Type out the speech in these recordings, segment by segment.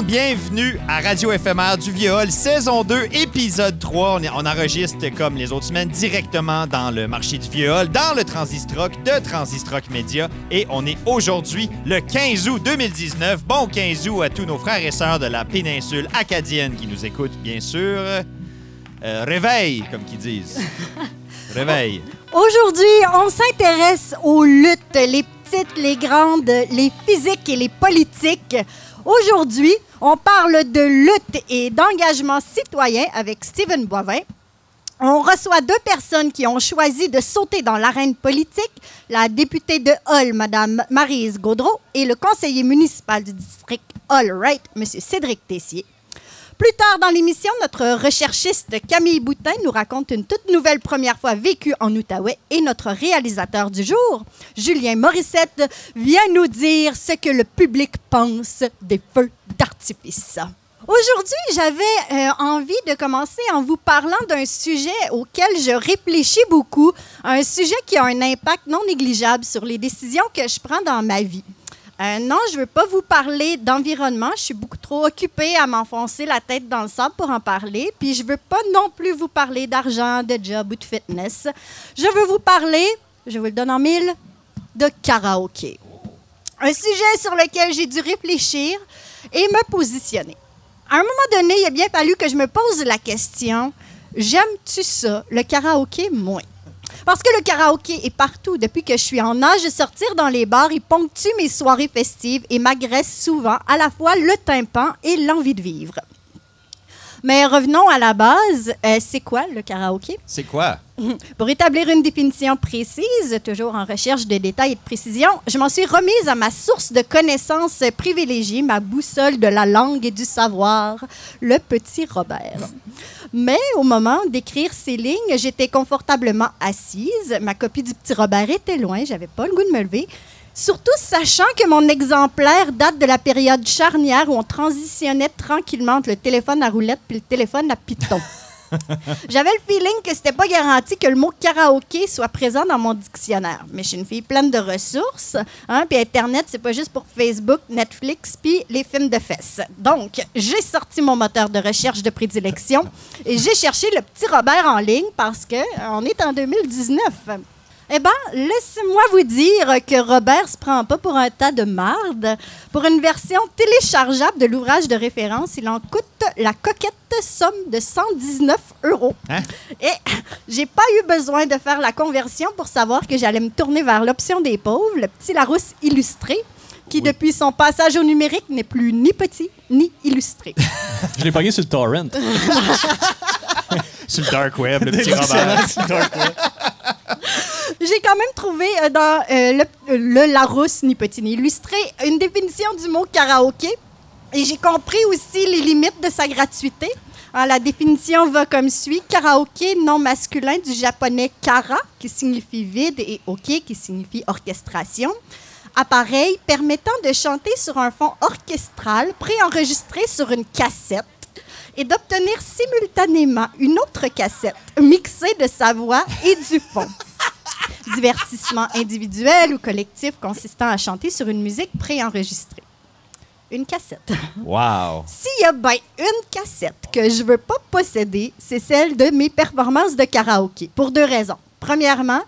Monde, bienvenue à Radio FMR du Viol, saison 2, épisode 3. On, enregistre comme les autres semaines directement dans le marché du viol, dans le Transistrock de Transistrock Media. Et on est aujourd'hui le 15 août 2019. Bon 15 août à tous nos frères et sœurs de la péninsule acadienne qui nous écoutent, bien sûr. Euh, réveil, comme qu'ils disent. Réveil. Aujourd'hui, on s'intéresse aux luttes, les petites, les grandes, les physiques et les politiques. Aujourd'hui, on parle de lutte et d'engagement citoyen avec Stephen Boivin. On reçoit deux personnes qui ont choisi de sauter dans l'arène politique, la députée de Hull, Mme Maryse Gaudreau, et le conseiller municipal du district Hull-Wright, M. Cédric Tessier. Plus tard dans l'émission, notre recherchiste Camille Boutin nous raconte une toute nouvelle première fois vécue en Outaouais et notre réalisateur du jour, Julien Morissette, vient nous dire ce que le public pense des feux d'artifice. Aujourd'hui, j'avais euh, envie de commencer en vous parlant d'un sujet auquel je réfléchis beaucoup, un sujet qui a un impact non négligeable sur les décisions que je prends dans ma vie. Euh, non, je ne veux pas vous parler d'environnement. Je suis beaucoup trop occupée à m'enfoncer la tête dans le sable pour en parler. Puis je ne veux pas non plus vous parler d'argent, de job ou de fitness. Je veux vous parler, je vous le donne en mille, de karaoké. Un sujet sur lequel j'ai dû réfléchir et me positionner. À un moment donné, il a bien fallu que je me pose la question j'aime-tu ça, le karaoké, moins? Parce que le karaoké est partout. Depuis que je suis en âge de sortir dans les bars, il ponctue mes soirées festives et m'agresse souvent à la fois le tympan et l'envie de vivre. Mais revenons à la base. Euh, c'est quoi le karaoké? C'est quoi? Pour établir une définition précise, toujours en recherche de détails et de précision, je m'en suis remise à ma source de connaissances privilégiée, ma boussole de la langue et du savoir, le petit Robert. Mais au moment d'écrire ces lignes, j'étais confortablement assise. Ma copie du petit Robert était loin, j'avais pas le goût de me lever. Surtout sachant que mon exemplaire date de la période charnière où on transitionnait tranquillement entre le téléphone à roulette puis le téléphone à piton. J'avais le feeling que c'était pas garanti que le mot karaoké soit présent dans mon dictionnaire. Mais je suis une fille pleine de ressources. Hein, puis Internet, c'est pas juste pour Facebook, Netflix, puis les films de fesses. Donc, j'ai sorti mon moteur de recherche de prédilection et j'ai cherché le petit Robert en ligne parce que euh, on est en 2019. Eh bien, laissez-moi vous dire que Robert se prend pas pour un tas de marde. Pour une version téléchargeable de l'ouvrage de référence, il en coûte la coquette somme de 119 euros. Hein? Et j'ai pas eu besoin de faire la conversion pour savoir que j'allais me tourner vers l'option des pauvres, le petit Larousse illustré, qui depuis son passage au numérique n'est plus ni petit ni illustré. Je l'ai pogné sur le torrent. Sur le dark web, le petit Robert. Sur le dark web. J'ai quand même trouvé euh, dans euh, le, Larousse ni petit ni illustré une définition du mot karaoké. Et j'ai compris aussi les limites de sa gratuité. La définition va comme suit. Karaoké, nom masculin du japonais kara, qui signifie vide, et ok, qui signifie orchestration. Appareil permettant de chanter sur un fond orchestral préenregistré sur une cassette et d'obtenir simultanément une autre cassette mixée de sa voix et du fond. Divertissement individuel ou collectif consistant à chanter sur une musique préenregistrée. Une cassette. Wow. S'il y a bien une cassette que je veux pas posséder, c'est celle de mes performances de karaoké. Pour deux raisons. Premièrement,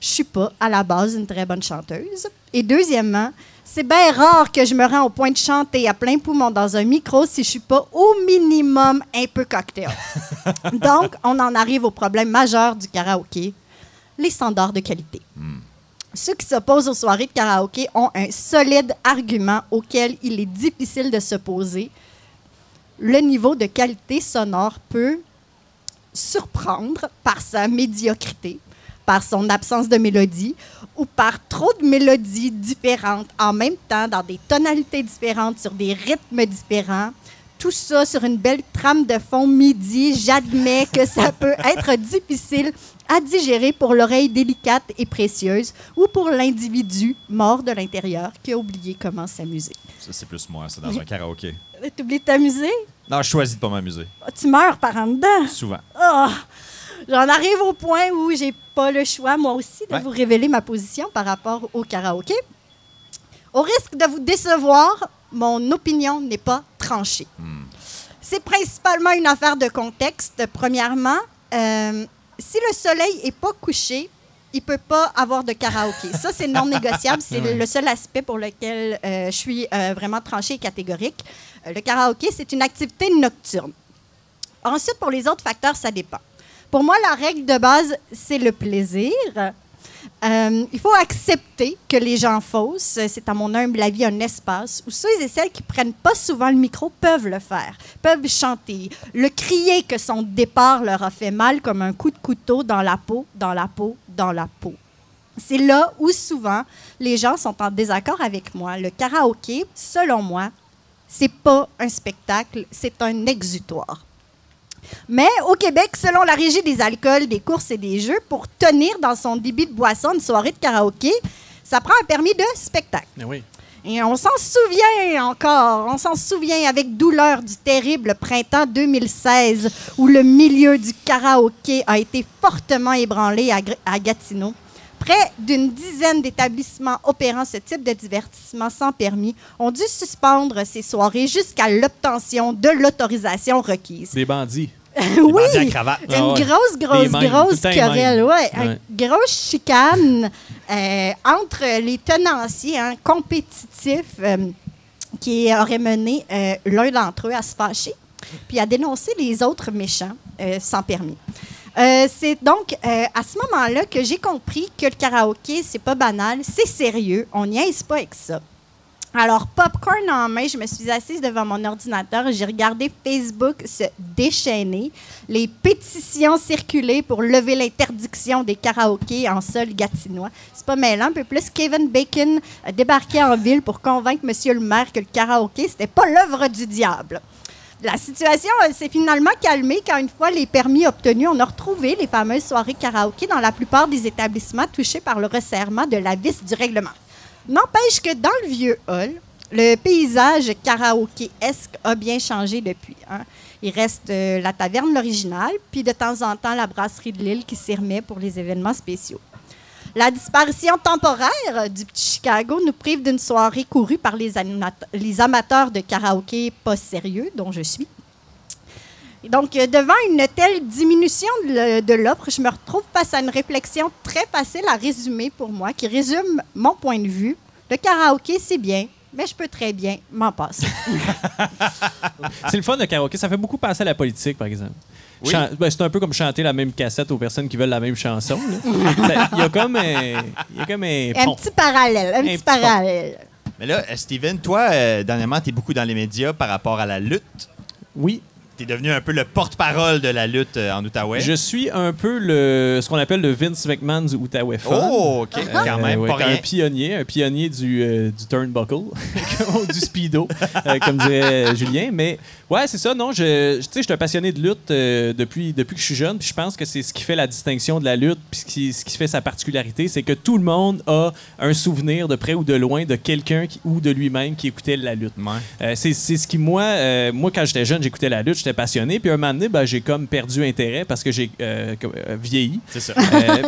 je suis pas à la base une très bonne chanteuse. Et deuxièmement, c'est bien rare que je me rends au point de chanter à plein poumon dans un micro si je suis pas au minimum un peu cocktail. Donc, on en arrive au problème majeur du karaoké, les standards de qualité. Ceux qui s'opposent aux soirées de karaoké ont un solide argument auquel il est difficile de s'opposer. Le niveau de qualité sonore peut surprendre par sa médiocrité, par son absence de mélodie ou par trop de mélodies différentes en même temps, dans des tonalités différentes, sur des rythmes différents. Tout ça sur une belle trame de fond midi. J'admets que ça peut être difficile à digérer pour l'oreille délicate et précieuse ou pour l'individu mort de l'intérieur qui a oublié comment s'amuser. Ça, c'est plus moi, c'est dans un karaoké. T'oublies de t'amuser? Non, je choisis de pas m'amuser. Ah, Tu meurs par en dedans? Souvent. Ah! J'en arrive au point où j'ai pas le choix, moi aussi, de Ouais. vous révéler ma position par rapport au karaoké. Au risque de vous décevoir, mon opinion n'est pas tranché. C'est principalement une affaire de contexte. Premièrement, euh, si le soleil n'est pas couché, il ne peut pas avoir de karaoké. Ça, c'est non négociable. C'est le seul aspect pour lequel euh, je suis euh, vraiment tranchée et catégorique. Le karaoké, c'est une activité nocturne. Ensuite, pour les autres facteurs, ça dépend. Pour moi, la règle de base, c'est le plaisir. Euh, il faut accepter que les gens faussent. C'est à mon humble avis un espace où ceux et celles qui prennent pas souvent le micro peuvent le faire, peuvent chanter, le crier que son départ leur a fait mal comme un coup de couteau dans la peau, dans la peau, dans la peau. C'est là où souvent les gens sont en désaccord avec moi. Le karaoké, selon moi, c'est pas un spectacle, c'est un exutoire. Mais au Québec, selon la Régie des alcools, des courses et des jeux, pour tenir dans son débit de boisson une soirée de karaoké, ça prend un permis de spectacle. Mais oui. Et on s'en souvient encore, on s'en souvient avec douleur du terrible printemps 2016 où le milieu du karaoké a été fortement ébranlé à Gatineau. Près d'une dizaine d'établissements opérant ce type de divertissement sans permis ont dû suspendre ces soirées jusqu'à l'obtention de l'autorisation requise. Des bandits. oui, à cravate. une Ah ouais. grosse, grosse, Des grosse querelle. Ouais, Ouais. Une grosse chicane euh, entre les tenanciers hein, compétitifs euh, qui auraient mené euh, l'un d'entre eux à se fâcher puis à dénoncer les autres méchants sans permis. Euh, c'est donc euh, à ce moment-là que j'ai compris que le karaoké, c'est pas banal, c'est sérieux, on niaise pas avec ça. Alors, popcorn en main, je me suis assise devant mon ordinateur et j'ai regardé Facebook se déchaîner, les pétitions circuler pour lever l'interdiction des karaokés en sol gatinois. C'est pas mêlant. Un peu plus, Kevin Bacon a débarqué en ville pour convaincre Monsieur le maire que le karaoké, c'était pas l'œuvre du diable. La situation s'est finalement calmée quand, une fois les permis obtenus, on a retrouvé les fameuses soirées karaoké dans la plupart des établissements touchés par le resserrement de la vis du règlement. N'empêche que dans le vieux hall, le paysage karaoké-esque a bien changé depuis. hein. Il reste euh, la taverne l'original, puis de temps en temps la brasserie de l'île qui s'y remet pour les événements spéciaux. La disparition temporaire du petit Chicago nous prive d'une soirée courue par les, amateurs de karaoké pas sérieux, dont je suis. Donc, euh, devant une telle diminution de le- l'offre, je me retrouve face à une réflexion très facile à résumer pour moi, qui résume mon point de vue. Le karaoké, c'est bien, mais je peux très bien m'en passer. C'est le fun de karaoké. Ça fait beaucoup penser à la politique, par exemple. Oui. Chan- ben, c'est un peu comme chanter la même cassette aux personnes qui veulent la même chanson. Ça- Il y a comme un, il y a comme un petit parallèle, un, Un petit petit pont. parallèle. Mais là, euh, Steven, toi, euh, dernièrement, tu es beaucoup dans les médias par rapport à la lutte. Oui, Tu es devenu un peu le porte-parole de la lutte euh, en Outaouais. je suis un peu le, ce qu'on appelle le Vince McMahon du Outaouais Fun. Oh, OK. Euh, Quand même, ouais, pas rien. Un pionnier, un pionnier du, euh, du turnbuckle, ou du speedo, euh, comme dirait Julien. Mais ouais, c'est ça. Non, je, je- tu sais, je suis un passionné de lutte euh, depuis, depuis que je suis jeune. Puis je pense que c'est ce qui fait la distinction de la lutte, puis ce qui, ce qui fait sa particularité, c'est que tout le monde a un souvenir de près ou de loin de quelqu'un qui- ou de lui-même qui écoutait la lutte. Ouais. Euh, c'est c'est ce qui, moi, euh, moi quand j'étais jeune, j'écoutais la lutte, j'étais passionné. Puis un moment donné, ben, j'ai comme perdu intérêt parce que j'ai euh, vieilli. C'est ça.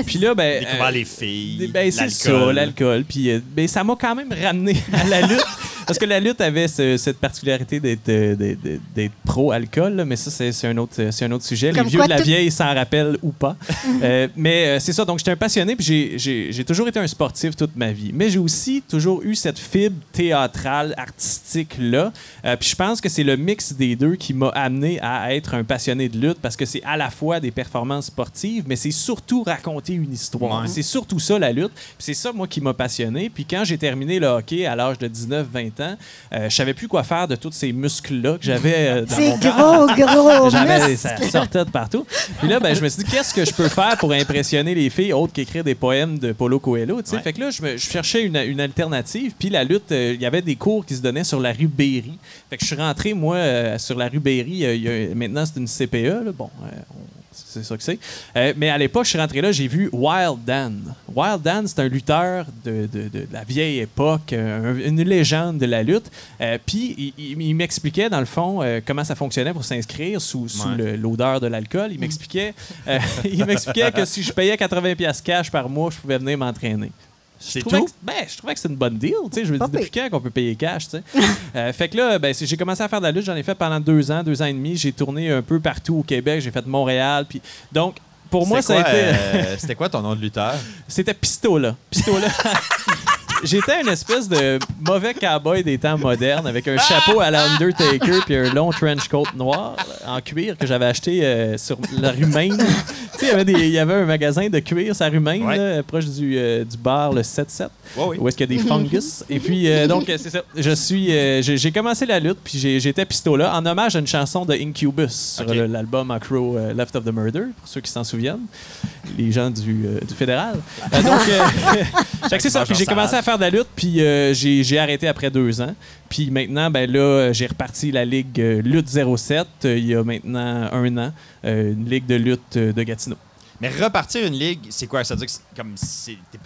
Puis là, ben. Les filles. ben, c'est ça, l'alcool. l'alcool. Puis ben, ça m'a quand même ramené à la lutte. Parce que la lutte avait ce- cette particularité d'être euh, d'être- d'être pro-alcool, mais ça, c'est c'est un, autre- c'est un autre sujet. Comme les vieux quoi, de la tout- vieille s'en rappellent ou pas. Euh, mais euh, c'est ça, donc j'étais un passionné, puis j'ai- j'ai j'ai toujours été un sportif toute ma vie. Mais j'ai aussi toujours eu cette fibre théâtrale, artistique-là. Euh, puis je pense que c'est le mix des deux qui m'a amené à être un passionné de lutte, parce que c'est à la fois des performances sportives, mais c'est surtout raconter une histoire. Ouais. C'est surtout ça, la lutte. Puis c'est ça, moi, qui m'a passionné. Puis quand j'ai terminé le hockey à l'âge de 19-20 ans, euh, je savais plus quoi faire de tous ces muscles-là que j'avais euh, dans C'est mon corps. gros, gros J'avais, ça sortait de partout. Puis là, ben, je me suis dit, qu'est-ce que je peux faire pour impressionner les filles autres qu'écrire des poèmes de Paulo Coelho? tu sais? Ouais. Fait que là, je, me- je cherchais une, une alternative. Puis la lutte, euh, il y avait des cours qui se donnaient sur la rue Berry. Fait que je suis rentré, moi, euh, sur la rue Berry. euh, il y a- maintenant, c'est une CPE. là. Bon, euh, on- c'est ça que c'est. Euh, mais à l'époque, je suis rentré là, j'ai vu Wild Dan. Wild Dan, c'est un lutteur de, de- de la vieille époque, euh, un- une légende de la lutte. Euh, Puis il, il- il m'expliquait, dans le fond, comment ça fonctionnait pour s'inscrire sous, sous Ouais. l'odeur de l'alcool. Il m'expliquait euh, il m'expliquait que si je payais 80$ piastres cash par mois, je pouvais venir m'entraîner. C'est je trouvais tout? que- ben, je trouvais que c'est une bonne deal. tu sais. Je me dis, depuis quand qu'on peut payer cash? tu sais? Euh, fait que là, ben, j'ai commencé à faire de la lutte. J'en ai fait pendant deux ans, deux ans et demi. J'ai tourné un peu partout au Québec. J'ai fait Montréal. Puis, donc, pour moi, ça C'était a quoi, été. euh, C'était quoi ton nom de lutteur? C'était Pistola. Pistola. J'étais une espèce de mauvais cowboy des temps modernes avec un chapeau à l'Undertaker puis un long trench coat noir en cuir que j'avais acheté euh, sur la rue Maine. Il y avait des- il y avait un magasin de cuir sur la rue Maine, Ouais. là, proche du, euh, du bar le 7-7, Ouais, oui. où est-ce qu'il y a des fungus. Et puis, euh, donc, c'est ça. Je suis, euh, j'ai commencé la lutte puis j'étais Pistola en hommage à une chanson de Incubus sur l'album Acro Left of the Murder, pour ceux qui s'en souviennent, les gens du, du fédéral. Donc, c'est ça. Puis j'ai commencé à faire de la lutte, puis j'ai arrêté après deux ans. Puis maintenant, ben là, j'ai reparti la Ligue euh, Lutte 07 euh, il y a maintenant un an, euh, une ligue de lutte de Gatineau. Mais repartir une ligue, c'est quoi? Ça veut dire que comme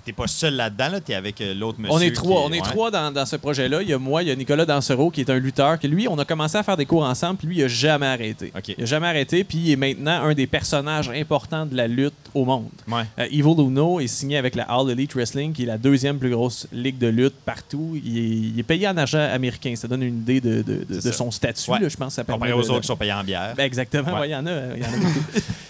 t'es- pas seul là-dedans, là, t'es avec euh, l'autre monsieur. On est qui trois, on est ouais. trois dans, dans ce projet-là. Il y a moi, il y a Nicolas Dansereau qui est un lutteur. Que lui, on a commencé à faire des cours ensemble, puis lui, il a jamais arrêté. OK. Il a jamais arrêté, puis il est maintenant un des personnages importants de la lutte au monde. Ouais. Euh, Evil Uno est signé avec la All Elite Wrestling, qui est la deuxième plus grosse ligue de lutte partout. Il est, il est payé en argent américain. Ça donne une idée de, de- son statut, Ouais. là, je pense. Comparé aux autres qui sont payés en bière. ben, exactement, il y en a, y en a beaucoup.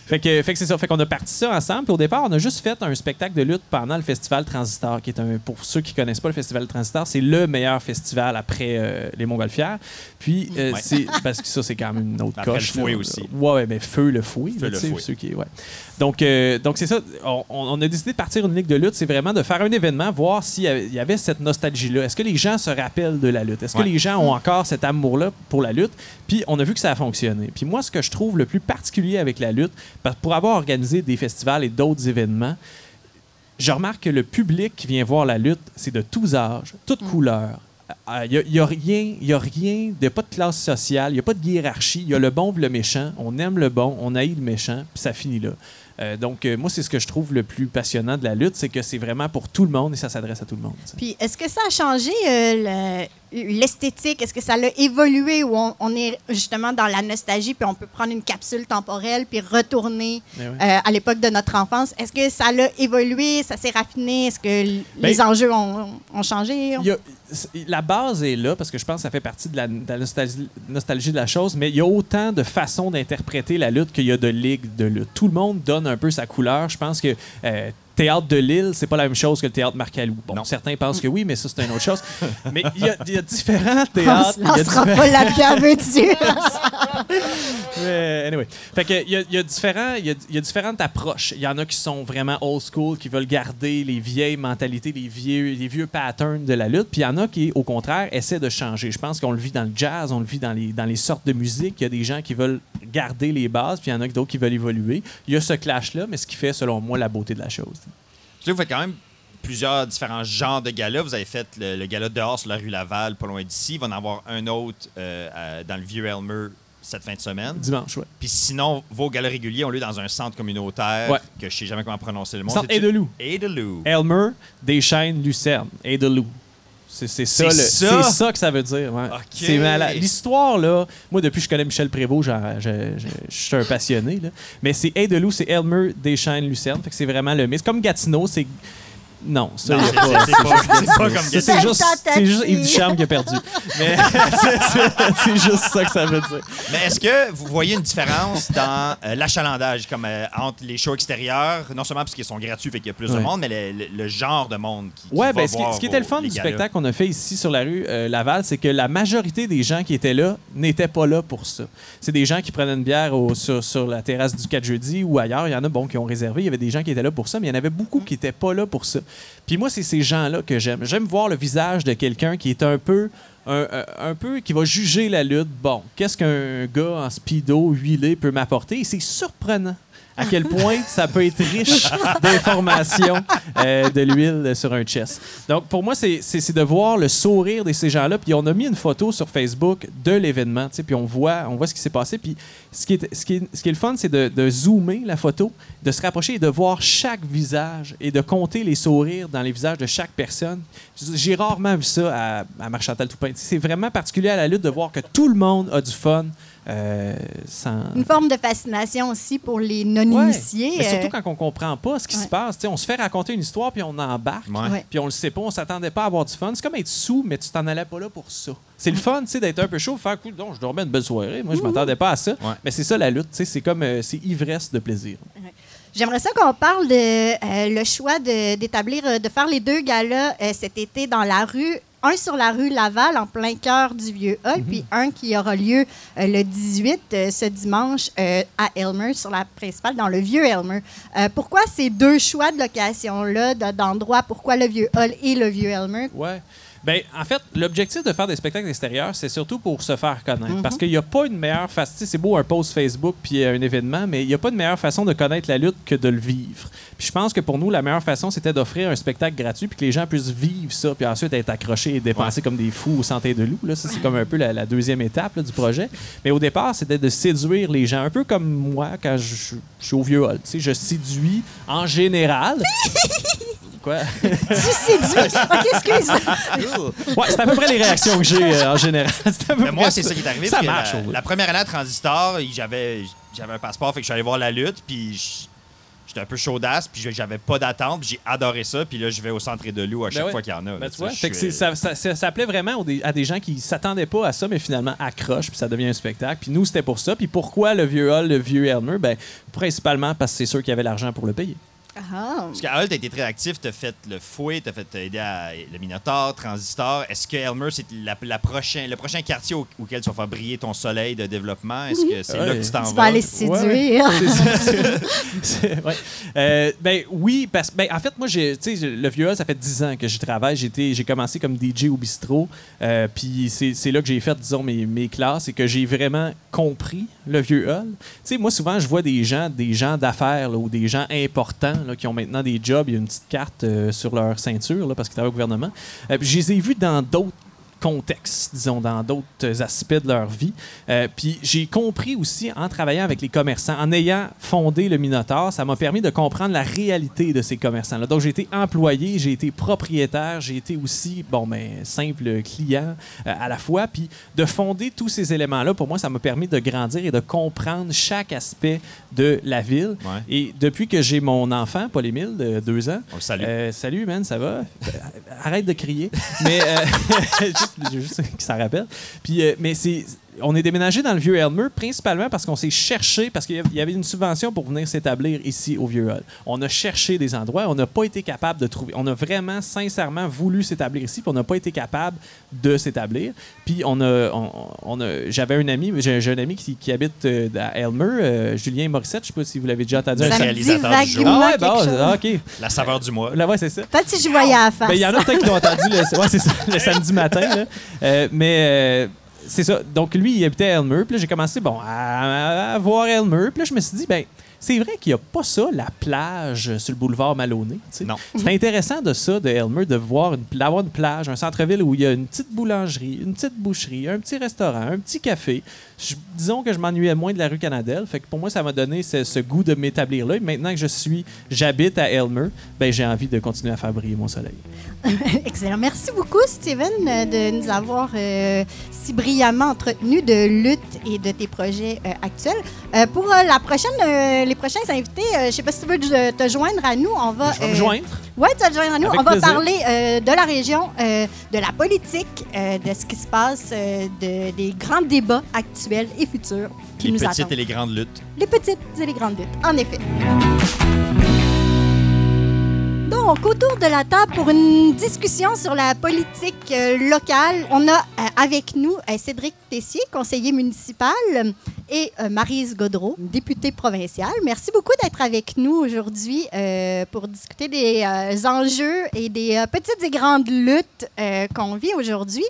fait que, fait que c'est ça. Fait qu'on a parti ça ensemble. Puis au départ, on a juste fait un spectacle de lutte pendant le festival Transistor, qui est un, pour ceux qui connaissent pas le festival Transistor, c'est le meilleur festival après euh, les Montgolfières. Puis euh, Ouais. c'est parce que ça c'est quand même une autre Après coche. le fouet là. aussi. Ouais, mais feu le fouet. Feu là, le fouet. ceux qui, ouais. Donc, euh, donc c'est ça. On, on a décidé de partir une ligue de lutte. C'est vraiment de faire un événement, voir s'il y avait- cette nostalgie-là. Est-ce que les gens se rappellent de la lutte? Est-ce Ouais. que les gens ont encore cet amour-là pour la lutte? Puis on a vu que ça a fonctionné. Puis moi, ce que je trouve le plus particulier avec la lutte, pour avoir organisé des festivals et d'autres événements, je remarque que le public qui vient voir la lutte, c'est de tous âges, toutes couleurs. Il n'y a, rien, y a rien de pas de classe sociale, il n'y a pas de hiérarchie. Il y a le bon le méchant. On aime le bon, on haït le méchant, puis ça finit là. Euh, donc, euh, moi, c'est ce que je trouve le plus passionnant de la lutte, c'est que c'est vraiment pour tout le monde et ça s'adresse à tout le monde. Puis, est-ce que ça a changé euh, le- l'esthétique? Est-ce que ça a évolué ou on, on est justement dans la nostalgie puis on peut prendre une capsule temporelle puis retourner ouais. euh, à l'époque de notre enfance? Est-ce que ça a évolué, ça s'est raffiné? Est-ce que Ben, les enjeux ont, ont changé? Y a- la base est là parce que je pense que ça fait partie de la, de la nostalgie, nostalgie de la chose, mais il y a autant de façons d'interpréter la lutte qu'il y a de ligues de lutte. Tout le monde donne un peu sa couleur. Je pense que euh, théâtre de Lille, c'est pas la même chose que le théâtre Marcalou. Bon, Non. certains pensent que oui, mais ça c'est une autre chose. mais il y, a- il y a différents on théâtres. se il y a lancera différents- pas veux-tu? mais anyway. Fait que il y a, y a différents, il y a, y a différentes approches. Il y en a qui sont vraiment old school, qui veulent garder les vieilles mentalités, les vieux, les vieux patterns de la lutte. Puis il y en a qui, au contraire, essaient de changer. Je pense qu'on le vit dans le jazz, on le vit dans les, dans les sortes de musique. Il y a des gens qui veulent garder les bases, puis il y en a d'autres qui veulent évoluer. Il y a ce clash-là, mais ce qui fait, selon moi, la beauté de la chose. Vous faites quand même plusieurs différents genres de galas. Vous avez fait le, le gala dehors sur la rue Laval, pas loin d'ici. Il va en avoir un autre euh, à- dans le vieux Elmer cette fin de semaine. Dimanche, ouais. Puis sinon, vos galas réguliers ont lieu dans un centre communautaire Ouais. que je sais jamais comment prononcer le mot. Centre C'est-tu- Edelou. Edelou. Elmer, Deschênes, Lucerne, Edelou. C'est c'est ça, C'est ça? c'est ça que ça veut dire. ouais. Ok. C'est malade. L'histoire, là, moi, depuis que je connais Michel Prévost, je, je- je suis un passionné. Là. Mais c'est Edelou, c'est Elmer, Deschênes, Lucerne. Fait que c'est vraiment le mix. Comme Gatineau, c'est. Non, ça, c'est- pas. c'est pas, c'est pas comme Ça, c'est juste, juste Yves Ducharme qui a perdu. Mais c'est- c'est c'est juste ça que ça veut dire. Mais est-ce que vous voyez une différence dans euh, l'achalandage, comme euh, entre les shows extérieurs, non seulement parce qu'ils sont gratuits, fait qu'il y a plus de monde, mais le, le- le genre de monde qui, qui Ouais, va ben, ce, qui, voir ce qui était le fun du galas? spectacle qu'on a fait ici sur la rue euh, Laval, c'est que la majorité des gens qui étaient là n'étaient pas là pour ça. C'est des gens qui prenaient une bière au- sur, sur la terrasse du 4 jeudi ou ailleurs. Il y en a bon, qui ont réservé. Il y avait des gens qui étaient là pour ça, mais il y en avait beaucoup qui n'étaient pas là pour ça. Puis moi, c'est ces gens-là que j'aime. J'aime voir le visage de quelqu'un qui est un peu. Un, peu qui va juger la lutte. Bon, qu'est-ce qu'un gars en speedo huilé peut m'apporter? Et c'est surprenant à quel point ça peut être riche d'informations euh, de l'huile sur un chest. Donc, pour moi, c'est de voir le sourire de ces gens-là. Puis, on a mis une photo sur Facebook de l'événement, puis on voit, on voit ce qui s'est passé. Puis, ce qui est, ce qui est, ce qui est le fun, c'est de, de zoomer la photo, de se rapprocher et de voir chaque visage et de compter les sourires dans les visages de chaque personne. J'ai rarement vu ça à, à Marchantal Toupin. C'est vraiment particulier à la lutte de voir que tout le monde a du fun euh, sans... Une forme de fascination aussi pour les non-initiés. Mais surtout euh, quand on comprend pas ce qui se passe. Tu sais, on se fait raconter une histoire puis on embarque. Puis on le sait pas, on s'attendait pas à avoir du fun. C'est comme être sous, mais tu t'en allais pas là pour ça. C'est le fun, tu sais, d'être un peu chaud, faire cool. Donc, je dormais une belle soirée. Moi, je m'attendais pas à ça. Ouais. Mais c'est ça la lutte, tu sais. C'est comme, euh, c'est ivresse de plaisir. J'aimerais ça qu'on parle de euh, le choix de- d'établir, de faire les deux galas euh, cet été dans la rue. Un sur la rue Laval, en plein cœur du Vieux Hall, puis un qui aura lieu euh, le 18, euh, ce dimanche, euh, à Elmer, sur la principale, dans le Vieux Elmer. Euh, pourquoi ces deux choix de location-là, de- d'endroits? Pourquoi le Vieux Hall et le Vieux Elmer? Ouais. Ben, en fait, l'objectif de faire des spectacles extérieurs, c'est surtout pour se faire connaître. Parce qu'il n'y a pas une meilleure façon. C'est beau un post Facebook puis euh, un événement, mais il n'y a pas de meilleure façon de connaître la lutte que de le vivre. Puis je pense que pour nous, la meilleure façon, c'était d'offrir un spectacle gratuit puis que les gens puissent vivre ça, puis ensuite être accrochés et dépenser comme des fous au santé de loup. Là. Ça, c'est comme un peu la, la deuxième étape là, du projet. Mais au départ, c'était de séduire les gens, un peu comme moi quand je, je- je suis au vieux hall. Tu sais, je séduis en général. Quoi? Tu séduis! OK, excuse. Ouais, c'est à peu près les réactions que j'ai euh, en général. C'est à peu Mais moi, près c'est ça qui est arrivé. Ça parce que marche. La, au bout. la première année à Transistor, j'avais j'avais un passeport, fait que je suis allé voir la lutte, puis je- j'étais un peu chaudasse, puis j'avais pas d'attente, puis j'ai adoré ça, puis là, je vais au centre de loup à chaque ouais. fois qu'il y en a. Ben, là, tu vois, sais, fait que c'est- suis- ça, ça, ça, ça plaît vraiment aux des- à des gens qui s'attendaient pas à ça, mais finalement accrochent, puis ça devient un spectacle. Puis nous, c'était pour ça. Puis pourquoi le vieux hall, le vieux Elmer? Ben, principalement parce que c'est sûr qu'il y avait l'argent pour le payer. Ah. Parce qu'à Hall, t'as été très actif, t'as fait le fouet, t'as fait aidé à le Minotaur, Transistor. Est-ce que Elmer, c'est la, la prochain, le prochain quartier au- auquel tu vas faire briller ton soleil de développement? Est-ce que c'est là Ouais. que tu t'en Tu vas? vas? aller Ouais, séduire. C'est ça. C'est- ouais. Euh, ben oui, parce ben en fait moi j'ai tu sais le vieux hall, ça fait 10 ans que j'y travaille, j'ai été- j'ai commencé comme DJ au bistrot euh, puis c'est là que j'ai fait disons mes, mes classes et que j'ai vraiment compris le vieux hall. Tu sais moi souvent je vois des gens des gens d'affaires ou des gens importants qui ont maintenant des jobs, il y a une petite carte euh, sur leur ceinture là, parce qu'ils travaillent au gouvernement. Euh, je les ai vus dans d'autres contextes, disons, dans d'autres aspects de leur vie. Euh, puis j'ai compris aussi en travaillant avec les commerçants, en ayant fondé le Minotaur, ça m'a permis de comprendre la réalité de ces commerçants-là. Donc j'ai été employé, j'ai été propriétaire, j'ai été aussi, bon, ben, simple client euh, à la fois. Puis de fonder tous ces éléments-là, pour moi, ça m'a permis de grandir et de comprendre chaque aspect de la ville. Ouais. Et depuis que j'ai mon enfant, Paul-Émile, de deux ans, On le salue. euh, salut, man, ça va? Arrête de crier. Mais euh, juste, juste rappelle. Puis, euh. On est déménagé dans le vieux Elmer principalement parce qu'on s'est cherché, parce qu'il y avait- une subvention pour venir s'établir ici au vieux Hall. On a cherché des endroits, on n'a pas été capable de trouver. On a vraiment, sincèrement voulu s'établir ici, puis on n'a pas été capable de s'établir. Puis on a, on, on a, j'avais un ami, j'ai un ami qui, qui habite euh, à Elmer, euh, Julien Morissette, je sais pas si vous l'avez déjà entendu. Réalisateur du jour. Ah ouais, ah, ok. La saveur du mois. Là, ouais, c'est ça. Peut-être si je voyais à la face. Ben, il y en a peut-être qui l'ont entendu le, ouais, c'est ça, le samedi matin. là. Euh, mais euh, c'est ça. Donc, lui, il habitait à Elmer. Puis là, j'ai commencé bon, à, à voir Elmer. Puis là, je me suis dit, ben, c'est vrai qu'il n'y a pas ça, la plage sur le boulevard Maloney. Non. C'est intéressant de ça, de Elmer, de voir une, d'avoir une plage, un centre-ville où il y a une petite boulangerie, une petite boucherie, un petit restaurant, un petit café. Je- disons que je m'ennuyais moins de la rue Canadelle. Fait que pour moi, ça m'a donné ce, ce goût de m'établir là. Et maintenant que je suis, j'habite à Elmer, ben, j'ai envie de continuer à faire briller mon soleil. Excellent. Merci beaucoup, Steven, euh, de nous avoir euh, si brillamment entretenu de lutte et de tes projets euh, actuels. Euh, pour euh, la prochaine, les prochains invités, je ne sais pas si tu veux te te joindre à nous. On va, Je vais me joindre. Oui, tu vas te joindre à nous. Avec On va parler de la région, de la politique, de ce qui se passe, de, des grands débats actuels et futurs qui Les nous petites attendent. et les grandes luttes. Les petites et les grandes luttes, en effet. Donc, autour de la table pour une discussion sur la politique euh, locale, on a euh, avec nous euh, Cédric Tessier, conseiller municipal, et Marise Godreau, députée provinciale. Merci beaucoup d'être avec nous aujourd'hui pour discuter des enjeux et des petites et grandes luttes qu'on vit aujourd'hui.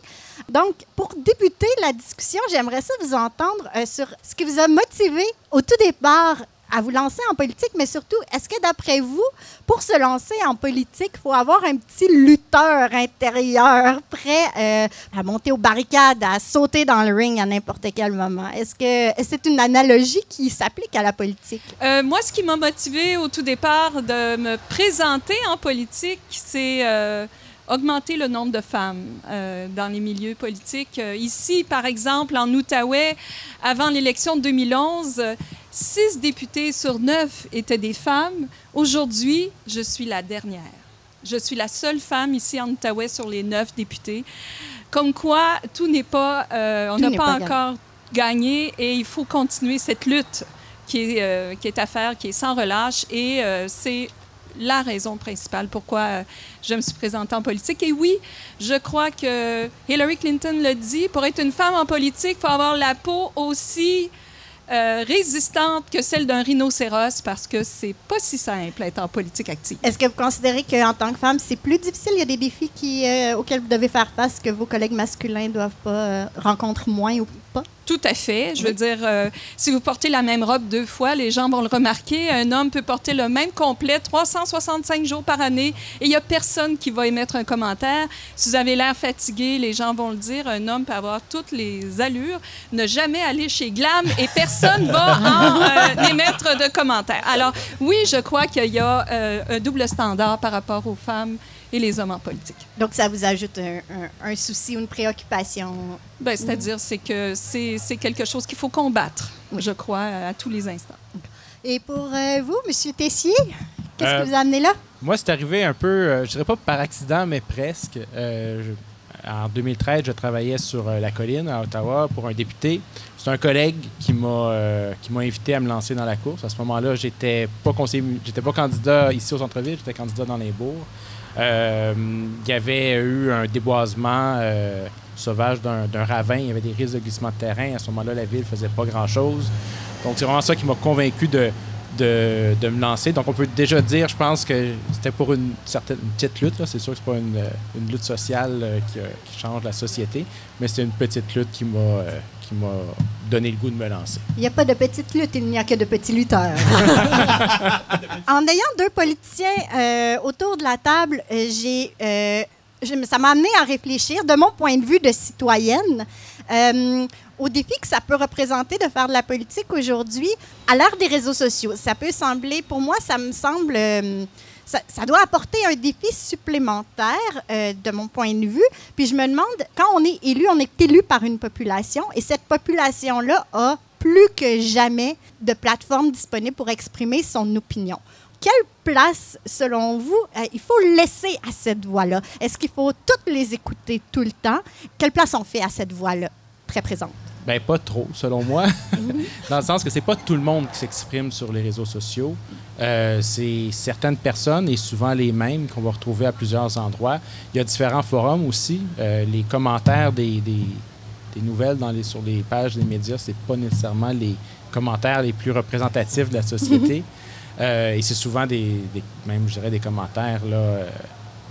Donc, pour débuter la discussion, j'aimerais ça vous entendre sur ce qui vous a motivé au tout départ à vous lancer en politique, mais surtout, est-ce que d'après vous, pour se lancer en politique, il faut avoir un petit lutteur intérieur prêt euh, à monter aux barricades, à sauter dans le ring à n'importe quel moment? Est-ce que c'est une analogie qui s'applique à la politique? Euh, moi, ce qui m'a motivé au tout départ de me présenter en politique, c'est euh, augmenter le nombre de femmes euh, dans les milieux politiques. Euh, ici, par exemple, en Outaouais, avant l'élection de 2011, six députés sur neuf étaient des femmes. Aujourd'hui, je suis la dernière. Je suis la seule femme ici en Outaouais sur les neuf députés. Comme quoi, tout n'est pas, euh, on n'a pas, encore gagné et il faut continuer cette lutte qui est, euh, qui est à faire, qui est sans relâche et c'est la raison principale pourquoi euh, je me suis présentée en politique. Et oui, je crois que Hillary Clinton le dit, pour être une femme en politique, il faut avoir la peau aussi euh, résistante que celle d'un rhinocéros parce que c'est pas si simple être en politique active. Est-ce que vous considérez qu'en tant que femme, c'est plus difficile? Il y a des défis euh, auxquels vous devez faire face que vos collègues masculins doivent pas rencontrer moins ou pas? Tout à fait. Je veux dire, euh, si vous portez la même robe deux fois, les gens vont le remarquer. Un homme peut porter le même complet 365 jours par année et il n'y a personne qui va émettre un commentaire. Si vous avez l'air fatigué, les gens vont le dire. Un homme peut avoir toutes les allures, ne jamais aller chez Glam et personne va en euh, émettre de commentaires. Alors, oui, je crois qu'il y a euh, un double standard par rapport aux femmes et les hommes en politique. Donc, ça vous ajoute un, un- un souci ou une préoccupation? Ben, C'est-à-dire, c'est que c'est c'est quelque chose qu'il faut combattre, je crois, à tous les instants. Et pour euh, vous, M. Tessier, qu'est-ce Euh, qui vous a amené là? Moi, c'est arrivé un peu, euh, je dirais pas par accident, mais presque. Euh, je- en 2013, je travaillais sur euh, la colline à Ottawa pour un député. C'est un collègue qui m'a euh, qui m'a invité à me lancer dans la course. À ce moment-là, j'étais pas conseiller, j'étais pas candidat ici au centre-ville, j'étais candidat dans les bourgs. Euh, il y avait eu un déboisement euh, sauvage d'un ravin. Il y avait des risques de glissement de terrain. À ce moment-là, la ville faisait pas grand-chose. Donc, c'est vraiment ça qui m'a convaincu de, de, me lancer. Donc, on peut déjà dire, je pense que c'était pour une certaine petite lutte. C'est sûr que c'est pas une, lutte sociale euh, qui, change la société, mais c'est une petite lutte qui m'a qui m'a donné le goût de me lancer. Il n'y a pas de petite lutte, il n'y a que de petits lutteurs. en ayant deux politiciens euh, autour de la table, euh, j'ai, euh, ça m'a amené à réfléchir, de mon point de vue de citoyenne, euh, au défi que ça peut représenter de faire de la politique aujourd'hui à l'ère des réseaux sociaux. Ça peut sembler, pour moi, ça me semble... ça, ça doit apporter un défi supplémentaire euh, de mon point de vue. Puis je me demande, quand on est élu, on est élu par une population et cette population-là a plus que jamais de plateformes disponibles pour exprimer son opinion. Quelle place, selon vous, euh, il faut laisser à cette voix-là? Est-ce qu'il faut toutes les écouter tout le temps? Quelle place on fait à cette voix-là, très présente? Ben pas trop, selon moi. Dans le sens que c'est pas tout le monde qui s'exprime sur les réseaux sociaux. Euh, c'est certaines personnes et souvent les mêmes qu'on va retrouver à plusieurs endroits. Il y a différents forums aussi. Euh, les commentaires des, des, des nouvelles dans les, sur les pages des médias, c'est pas nécessairement les commentaires les plus représentatifs de la société. Euh, et c'est souvent des, des- même je dirais des commentaires là,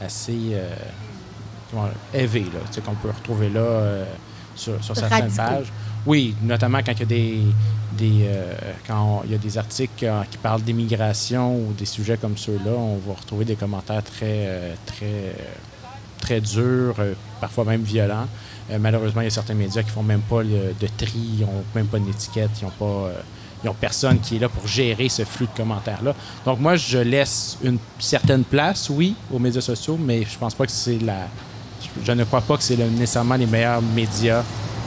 assez élevés là, qu'on peut retrouver là sur, sur certaines pages. Oui, notamment quand il y a des, euh, quand des articles euh, qui parlent d'immigration ou des sujets comme ceux-là, on va retrouver des commentaires très euh, très très durs, parfois même violents. Malheureusement, il y a certains médias qui font même pas le- de tri, ils n'ont même pas d'étiquette, ils n'ont pas ils personne qui est là pour gérer ce flux de commentaires-là. Donc moi, je laisse une certaine place, oui, aux médias sociaux, mais je pense pas que c'est la. Je ne crois pas que c'est nécessairement les meilleurs médias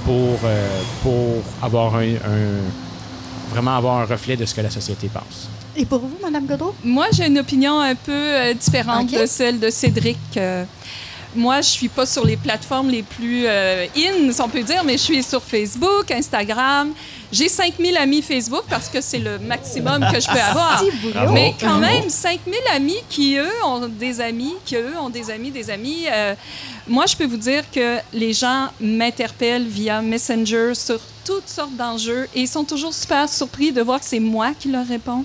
pour, euh, pour avoir un, un- vraiment avoir un reflet de ce que la société pense. Et pour vous, Mme Godreau? Moi, j'ai une opinion un peu euh, différente de celle de Cédric. Moi, je suis pas sur les plateformes les plus euh, in, si on peut dire, mais je suis sur Facebook, Instagram. J'ai 5000 amis Facebook parce que c'est le maximum que je peux avoir. Mais quand même, 5000 amis qui, eux, ont des amis, qui, eux, ont des amis, des amis. euh, moi, je peux vous dire que les gens m'interpellent via Messenger sur toutes sortes d'enjeux et ils sont toujours super surpris de voir que c'est moi qui leur réponds.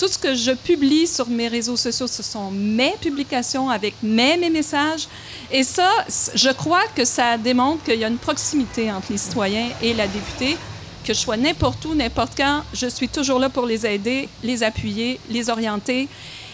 Tout ce que je publie sur mes réseaux sociaux, ce sont mes publications avec mes, mes messages. Et ça, je crois que ça démontre qu'il y a une proximité entre les citoyens et la députée. Que je sois n'importe où, n'importe quand, je suis toujours là pour les aider, les appuyer, les orienter.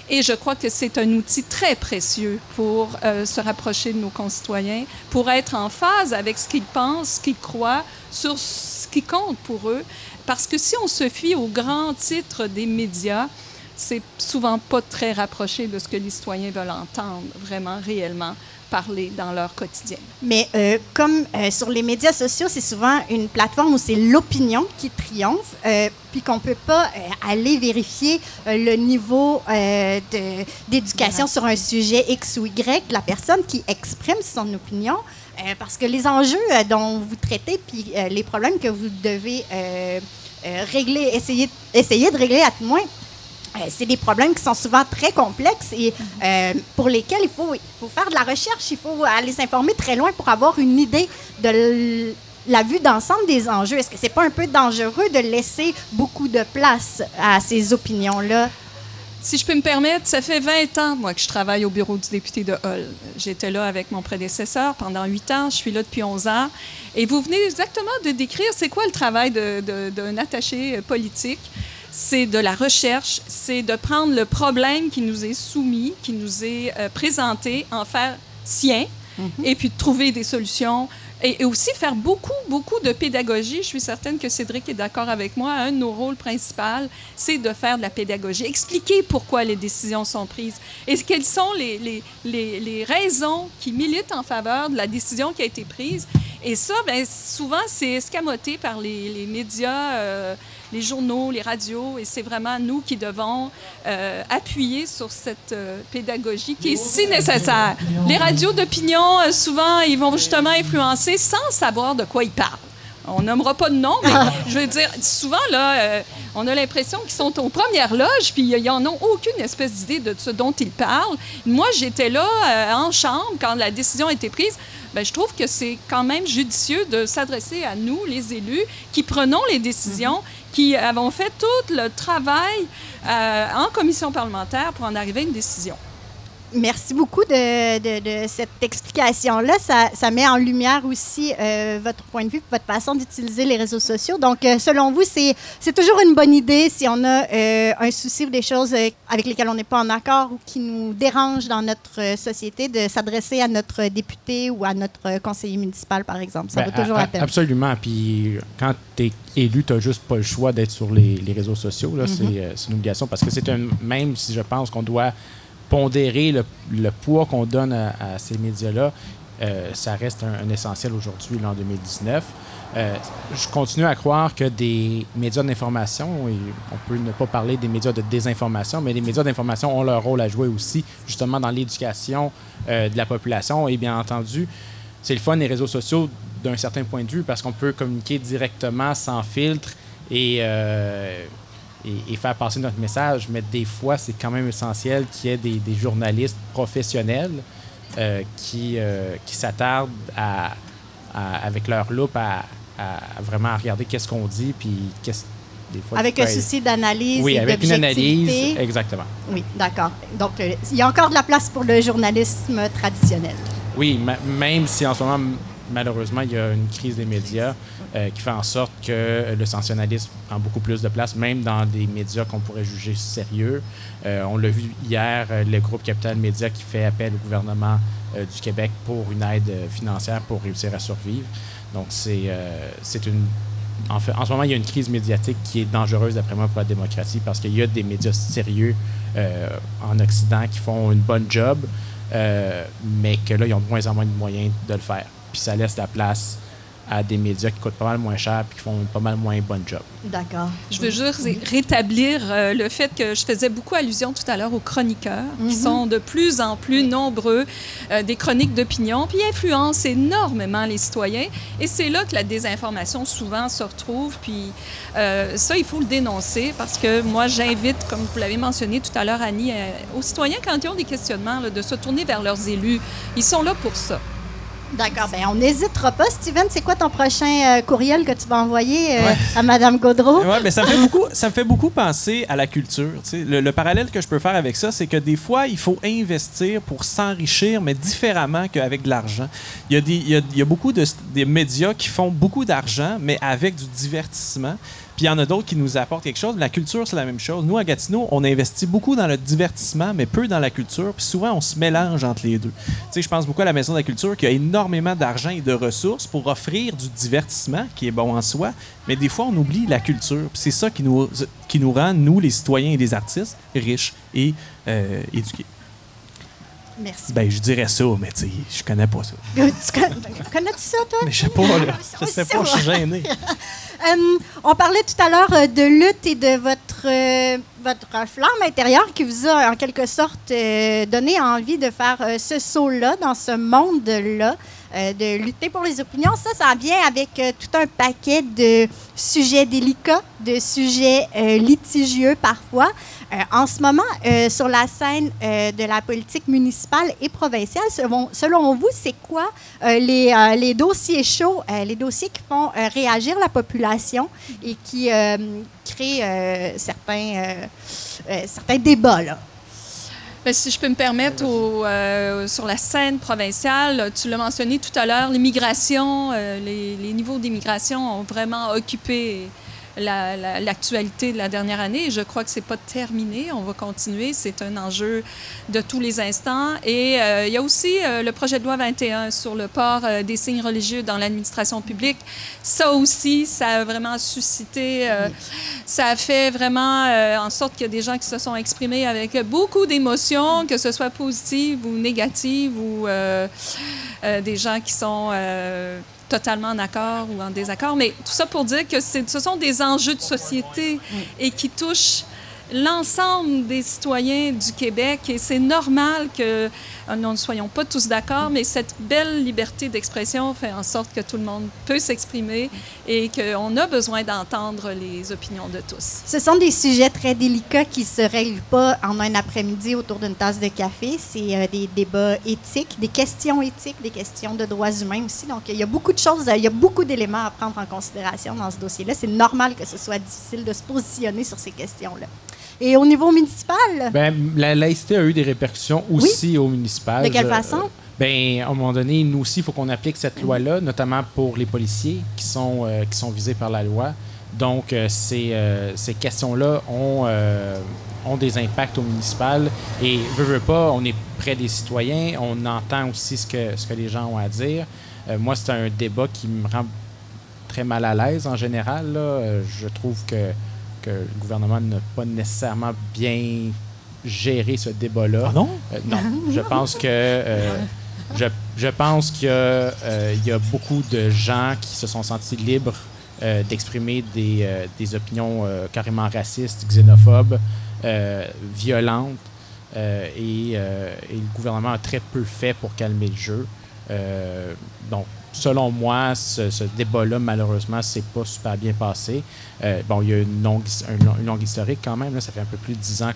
Et je crois que c'est un outil très précieux pour euh, se rapprocher de nos concitoyens, pour être en phase avec ce qu'ils pensent, ce qu'ils croient, sur ce qui compte pour eux. Parce que si on se fie aux grands titres des médias, c'est souvent pas très rapproché de ce que les citoyens veulent entendre vraiment, réellement parler dans leur quotidien. Mais euh, comme euh, sur les médias sociaux, c'est souvent une plateforme où c'est l'opinion qui triomphe, euh, puis qu'on ne peut pas aller vérifier le niveau d'éducation sur un sujet X ou Y de la personne qui exprime son opinion. parce que les enjeux dont vous traitez, puis les problèmes que vous devez régler, essayer, essayer de régler à tout moins, c'est des problèmes qui sont souvent très complexes et euh, pour lesquels il faut, faire de la recherche, il faut aller s'informer très loin pour avoir une idée de la vue d'ensemble des enjeux. Est-ce que c'est pas un peu dangereux de laisser beaucoup de place à ces opinions-là? Si je peux me permettre, ça fait 20 ans, que je travaille au bureau du député de Hull. J'étais là avec mon prédécesseur pendant 8 ans. Je suis là depuis 11 ans. Et vous venez exactement de décrire c'est quoi le travail d'un attaché euh, politique. C'est de la recherche, c'est de prendre le problème qui nous est soumis, qui nous est euh, présenté, en faire sien, et puis de trouver des solutions. Et, et aussi faire beaucoup, beaucoup de pédagogie. Je suis certaine que Cédric est d'accord avec moi. Un de nos rôles principaux, c'est de faire de la pédagogie. Expliquer pourquoi les décisions sont prises et quelles sont les, les, les, les raisons qui militent en faveur de la décision qui a été prise. Et ça, ben, souvent, c'est escamoté par les, les médias, euh, les journaux, les radios, et c'est vraiment nous qui devons euh, appuyer sur cette euh, pédagogie qui est si nécessaire. Les radios d'opinion, euh, souvent, ils vont justement influencer sans savoir de quoi ils parlent. On nommera pas de nom, mais je veux dire, souvent, là, on a l'impression qu'ils sont aux premières loges, puis ils n'en ont aucune espèce d'idée de ce dont ils parlent. Moi, j'étais là en chambre quand la décision a été prise. Ben, je trouve que c'est quand même judicieux de s'adresser à nous, les élus, qui prenons les décisions, qui avons fait tout le travail euh, en commission parlementaire pour en arriver à une décision. Merci beaucoup de, de- de cette explication-là. Ça, ça met en lumière aussi euh, votre point de vue, votre façon d'utiliser les réseaux sociaux. Donc, euh, selon vous, c'est toujours une bonne idée si on a euh, un souci ou des choses avec lesquelles on n'est pas en accord ou qui nous dérangent dans notre société, de s'adresser à notre député ou à notre conseiller municipal, par exemple. Ça Ben, vaut toujours a- la peine. Absolument. Puis quand tu es élu, tu n'as juste pas le choix d'être sur les, les réseaux sociaux. Mhm. Euh, C'est une obligation parce que c'est un. Même si je pense qu'on doit pondérer le, poids qu'on donne à, ces médias-là, euh, ça reste un, essentiel aujourd'hui, là, en 2019. Euh, je continue à croire que des médias d'information, on peut ne pas parler des médias de désinformation, mais les médias d'information ont leur rôle à jouer aussi, justement dans l'éducation euh, de la population. Et bien entendu, c'est le fun les réseaux sociaux d'un certain point de vue parce qu'on peut communiquer directement sans filtre et, et, et faire passer notre message, mais des fois, c'est quand même essentiel qu'il y ait des, des journalistes professionnels euh, qui, euh, qui s'attardent à, à- avec leur loupe à, à vraiment regarder qu'est-ce qu'on dit, puis qu'est-ce des fois Avec un souci d'analyse Oui, et avec une analyse, exactement. Oui, d'accord. Donc, euh, il y a encore de la place pour le journalisme traditionnel. Oui, même si en ce moment, malheureusement, il y a une crise des médias euh, qui fait en sorte que le sensationnalisme prend beaucoup plus de place, même dans des médias qu'on pourrait juger sérieux. Euh, on l'a vu hier, euh, le groupe Capital Média qui fait appel au gouvernement du Québec pour une aide financière pour réussir à survivre. Donc, c'est une. En, ce moment, il y a une crise médiatique qui est dangereuse, d'après moi, pour la démocratie, parce qu'il y a des médias sérieux en Occident qui font une bonne job, mais que là, ils ont de moins en moins de moyens de le faire. Puis ça laisse la place à des médias qui coûtent pas mal moins cher puis qui font pas mal moins bonne job. D'accord. Je veux juste rétablir euh, le fait que je faisais beaucoup allusion tout à l'heure aux chroniqueurs, qui Mhm. sont de plus en plus nombreux, euh, des chroniques d'opinion, puis ils influencent énormément les citoyens. Et c'est là que la désinformation souvent se retrouve. Puis euh, ça, il faut le dénoncer parce que moi, j'invite, comme vous l'avez mentionné tout à l'heure, Annie, euh, aux citoyens, quand ils ont des questionnements, là, de se tourner vers leurs élus. Ils sont là pour ça. D'accord. Ben, on n'hésitera pas. Steven, c'est quoi ton prochain euh, courriel que tu vas envoyer euh, Ouais. à Mme Gaudreau? Ouais, mais ça me fait beaucoup, ça me fait beaucoup penser à la culture. Le, le parallèle que je peux faire avec ça, c'est que des fois, il faut investir pour s'enrichir, mais différemment qu'avec de l'argent. Il y a, des, il y a, il y a beaucoup de des médias qui font beaucoup d'argent, mais avec du divertissement. Puis il y en a d'autres qui nous apportent quelque chose. La culture, c'est la même chose. Nous, à Gatineau, on investit beaucoup dans le divertissement, mais peu dans la culture. Puis souvent, on se mélange entre les deux. Tu sais, je pense beaucoup à la Maison de la Culture qui a énormément d'argent et de ressources pour offrir du divertissement qui est bon en soi, mais des fois, on oublie la culture. Puis C'est ça qui nous, qui nous rend, nous, les citoyens et les artistes, riches et euh, éduqués. Merci. Ben, je dirais ça, mais tu sais, je connais pas ça. Tu connais, connais-tu ça, toi? Mais je sais pas, là. Je Oui, sais pas, je suis gêné. Euh, on parlait tout à l'heure euh, de lutte et de votre, euh, votre flamme intérieure qui vous a en quelque sorte euh, donné envie de faire euh, ce saut-là, dans ce monde-là, euh, de lutter pour les opinions. Ça, ça vient avec euh, tout un paquet de sujets délicats, de sujets euh, litigieux parfois. En ce moment, sur la scène de la politique municipale et provinciale, selon, vous, c'est quoi les, les dossiers chauds, les dossiers qui font réagir la population et qui créent certains, certains débats? Là? Ben, si je peux me permettre, au, euh, sur la scène provinciale, tu l'as mentionné tout à l'heure, l'immigration, euh, les, les niveaux d'immigration ont vraiment occupé la- la- l'actualité de la dernière année. Et je crois que c'est pas terminé. On va continuer. C'est un enjeu de tous les instants. Et euh, il y a aussi euh, le projet de loi 21 sur le port euh, des signes religieux dans l'administration publique. Ça aussi, ça a vraiment suscité, ça a fait vraiment en sorte qu'il y a des gens qui se sont exprimés avec beaucoup d'émotions, que ce soit positives ou négatives, ou des gens qui sont totalement en accord ou en désaccord. Mais tout ça pour dire que ce sont des enjeux de société et qui touchent l'ensemble des citoyens du Québec et c'est normal que euh, nous ne soyons pas tous d'accord, mais cette belle liberté d'expression fait en sorte que tout le monde peut s'exprimer et qu'on a besoin d'entendre les opinions de tous. Ce sont des sujets très délicats qui ne se règlent pas en un après-midi autour d'une tasse de café. C'est euh, des débats éthiques, des questions éthiques, des questions de droits humains aussi. Donc, il y a beaucoup de choses, il y a beaucoup d'éléments à prendre en considération dans ce dossier-là. C'est normal que ce soit difficile de se positionner sur ces questions-là. Et au niveau municipal, Ben, la laïcité a eu des répercussions aussi au municipal. De quelle façon? euh, ben, à un moment donné, nous aussi, il faut qu'on applique cette loi-là, notamment pour les policiers qui sont, euh, qui sont visés par la loi. Donc, euh, ces, euh, ces questions-là ont, ont des impacts au municipal. Et, veut, veut pas, on est près des citoyens, on entend aussi ce que, ce que les gens ont à dire. Moi, c'est un débat qui me rend très mal à l'aise en général. là. Je trouve que, que le gouvernement n'a pas nécessairement bien géré ce débat-là. Ah non? Euh, non, je pense que euh, je, je pense qu'il y, a, euh, il y a beaucoup de gens qui se sont sentis libres euh, d'exprimer des, euh, des opinions euh, carrément racistes, xénophobes, euh, violentes, euh, et, euh, et le gouvernement a très peu fait pour calmer le jeu. Euh, donc, selon moi, ce, débat-là, malheureusement, c'est pas super bien passé. Euh, bon, il y a une longue, une longue historique quand même. ça fait un peu plus de dix ans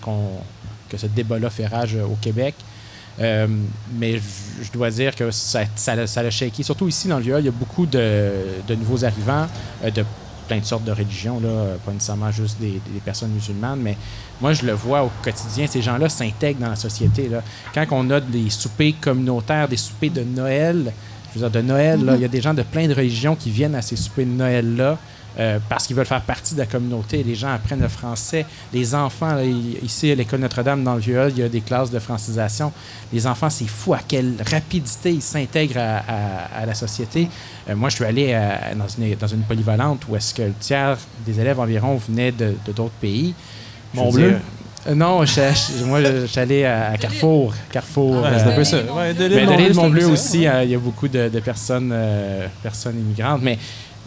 que ce débat-là fait rage euh, au Québec. Euh, mais je- dois dire que ça, ça, ça l'a shaké. Surtout ici, dans le vieux, il y a beaucoup de, de nouveaux arrivants de plein de sortes de religions, là, pas nécessairement juste des, des personnes musulmanes, mais moi, je le vois au quotidien. Ces gens-là s'intègrent dans la société. Quand on a des soupers communautaires, des soupers de Noël, je veux dire, de Noël, il y a des gens de plein de religions qui viennent à ces soupers de Noël-là. euh, parce qu'ils veulent faire partie de la communauté. Les gens apprennent le français. Les enfants, là, ici à l'école Notre-Dame, dans le vieux il y a des classes de francisation. Les enfants, c'est fou à quelle rapidité ils s'intègrent à, à- à la société. Euh, moi, je suis allé à- dans, une, dans une polyvalente où est-ce que le tiers des élèves environ venaient de d'autres pays. Mont-Bleu? dire- Euh, non, je, je- moi, je suis allé à, à Carrefour. Carrefour. Euh, c'est un peu ça. Ouais, de de l'île peu Mont-Bleu aussi, euh, il y a beaucoup de, de personnes, euh, personnes immigrantes. Mais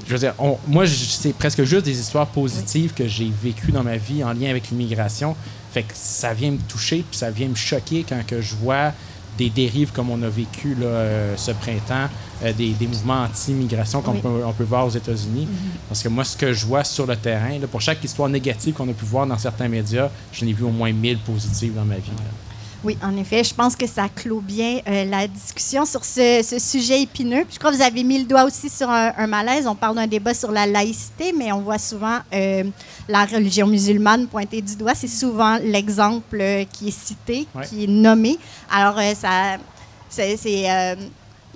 je veux dire, on- moi, c'est presque juste des histoires positives que j'ai vécues dans ma vie en lien avec l'immigration. Fait que ça vient me toucher, puis ça vient me choquer quand que je vois des dérives comme on a vécu là, euh, ce printemps, euh, des, des mouvements anti-immigration qu'on Oui. peut, on peut voir aux États-Unis. Parce que moi, ce que je vois sur le terrain, là, pour chaque histoire négative qu'on a pu voir dans certains médias, je n'ai vu au moins 1000 positives dans ma vie. là. Oui, en effet, je pense que ça clôt bien euh, la discussion sur ce, ce sujet épineux. Je crois que vous avez mis le doigt aussi sur un, un malaise. On parle d'un débat sur la laïcité, mais on voit souvent euh, la religion musulmane pointée du doigt. C'est souvent l'exemple euh, qui est cité, Ouais. qui est nommé. Alors, ça, c'est,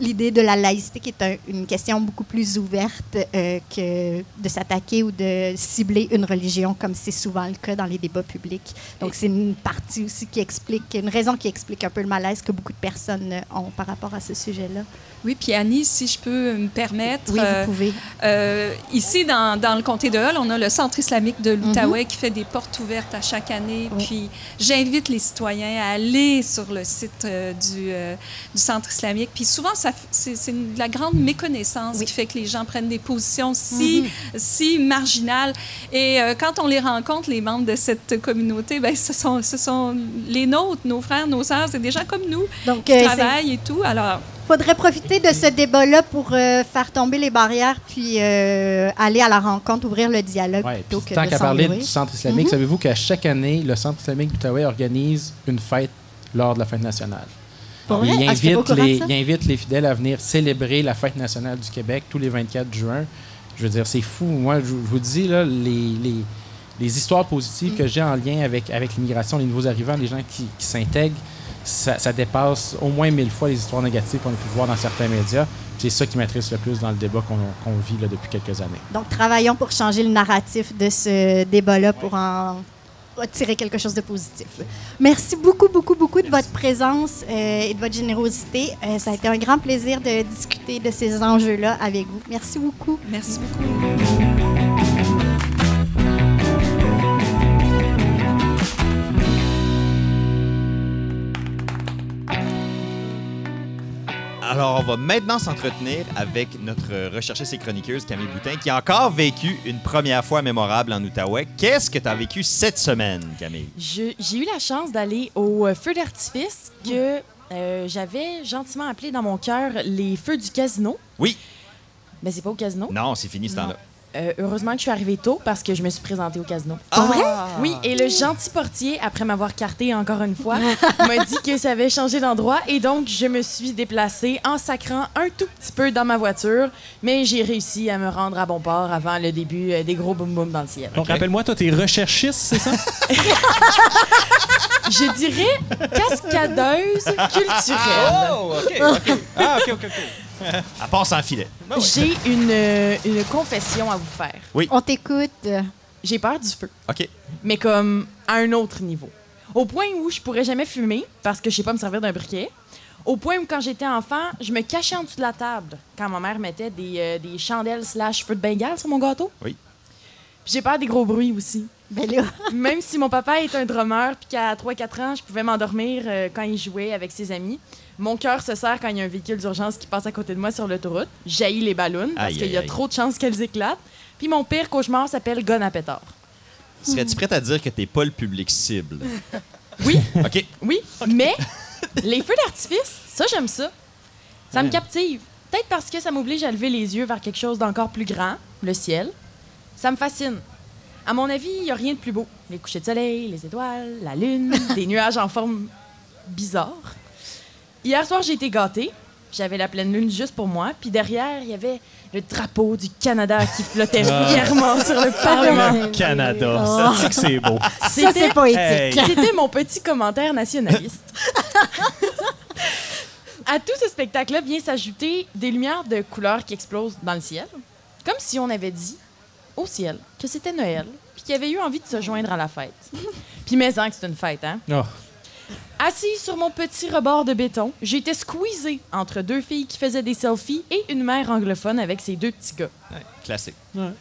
l'idée de la laïcité qui est un- une question beaucoup plus ouverte euh, que de s'attaquer ou de cibler une religion comme c'est souvent le cas dans les débats publics. Donc c'est une partie aussi qui explique, une raison qui explique un peu le malaise que beaucoup de personnes ont par rapport à ce sujet-là. Oui, puis Annie, si je peux me permettre, Oui, euh, vous pouvez. Euh, ici, dans, dans le comté de Hull, on a le Centre islamique de l'Outaouais Mhm. qui fait des portes ouvertes à chaque année. Oui. Puis j'invite les citoyens à aller sur le site euh, du, euh, du Centre islamique. Puis souvent, c'est de la grande méconnaissance Oui. qui fait que les gens prennent des positions si, si marginales. Et euh, quand on les rencontre, les membres de cette communauté, ben, ce, sont, ce sont les nôtres, nos frères, nos sœurs. C'est des gens comme nous Donc, qui euh, travaillent et tout. Alors, faudrait profiter de ce débat-là pour euh, faire tomber les barrières, puis euh, aller à la rencontre, ouvrir le dialogue Ouais, plutôt que tant qu'à parler du centre islamique, Mhm. savez-vous qu'à chaque année, le centre islamique d'Outaouais organise une fête lors de la fête nationale? Pour Et vrai? il, Ah, invite les, il invite les fidèles à venir célébrer la fête nationale du Québec tous les 24 juin. Je veux dire, c'est fou. Moi, je, je vous dis, là, les, les, les histoires positives Mm. que j'ai en lien avec, avec l'immigration, les nouveaux arrivants, les gens qui, qui s'intègrent, ça, ça dépasse au moins mille fois les histoires négatives qu'on a pu voir dans certains médias. C'est ça qui m'intéresse le plus dans le débat qu'on qu'on vit là, depuis quelques années. Donc, travaillons pour changer le narratif de ce débat-là pour en tirer quelque chose de positif. Merci beaucoup, beaucoup, beaucoup de votre présence euh, et de votre générosité. Euh, ça a été un grand plaisir de discuter de ces enjeux-là avec vous. Merci beaucoup. merci beaucoup. Alors, on va maintenant s'entretenir avec notre recherchiste et chroniqueuse Camille Boutin, qui a encore vécu une première fois mémorable en Outaouais. Qu'est-ce que tu as vécu cette semaine, Camille? Je- J'ai eu la chance d'aller au euh, feu d'artifice que euh, j'avais gentiment appelé dans mon cœur les feux du casino. Oui. Mais c'est pas au casino. Non, c'est fini ce temps-là. Euh, heureusement que je suis arrivée tôt parce que je me suis présentée au casino. Ah! vrai? Oui, et le gentil portier, après m'avoir carté encore une fois, m'a dit que ça avait changé d'endroit et donc je me suis déplacée en sacrant un tout petit peu dans ma voiture, mais j'ai réussi à me rendre à bon port avant le début euh, des gros boum boum dans le ciel. Donc, rappelle-moi, toi, t'es recherchiste, c'est ça? Je dirais cascadeuse culturelle. Oh, OK, OK. Ah, OK, OK, OK. À part sans filet. J'ai une, euh, une confession à vous faire. On t'écoute. J'ai peur du feu, OK. mais comme à un autre niveau. Au point où je pourrais jamais fumer parce que je sais pas me servir d'un briquet. Au point où, quand j'étais enfant, je me cachais en dessous de la table quand ma mère mettait des, euh, des chandelles slash feu de bengale sur mon gâteau. Oui. Puis j'ai peur des gros bruits aussi. Ben là, Même si mon papa est un drummer, puis qu'à 3-4 ans, je pouvais m'endormir euh, quand il jouait avec ses amis, mon cœur se serre quand il y a un véhicule d'urgence qui passe à côté de moi sur l'autoroute. Jaillit les ballons parce qu'il y a aïe. trop de chances qu'elles éclatent. Puis mon pire cauchemar s'appelle gun à pétard. Serais-tu prête à dire que t'es pas le public cible? Oui, OK. oui, mais les feux d'artifice, ça, j'aime ça. Ça me captive. Peut-être parce que ça m'oblige à lever les yeux vers quelque chose d'encore plus grand, le ciel. Ça me fascine. À mon avis, il n'y a rien de plus beau. Les couchers de soleil, les étoiles, la lune, des nuages en forme bizarre. Hier soir, j'ai été gâtée. J'avais la pleine lune juste pour moi. Puis derrière, il y avait le drapeau du Canada qui flottait fièrement sur le Parlement. Le Canada. Oh. Ça, que c'est beau. ça, C'était c'est poétique. Hey. c'était mon petit commentaire nationaliste. à tout ce spectacle-là vient s'ajouter des lumières de couleurs qui explosent dans le ciel, comme si on avait dit au ciel que c'était Noël, puis qu'il avait eu envie de se joindre à la fête. Puis mais que c'est une fête, hein? Oh. Assise sur mon petit rebord de béton, j'étais squeezée entre deux filles qui faisaient des selfies et une mère anglophone avec ses deux petits gars. Ouais, classique.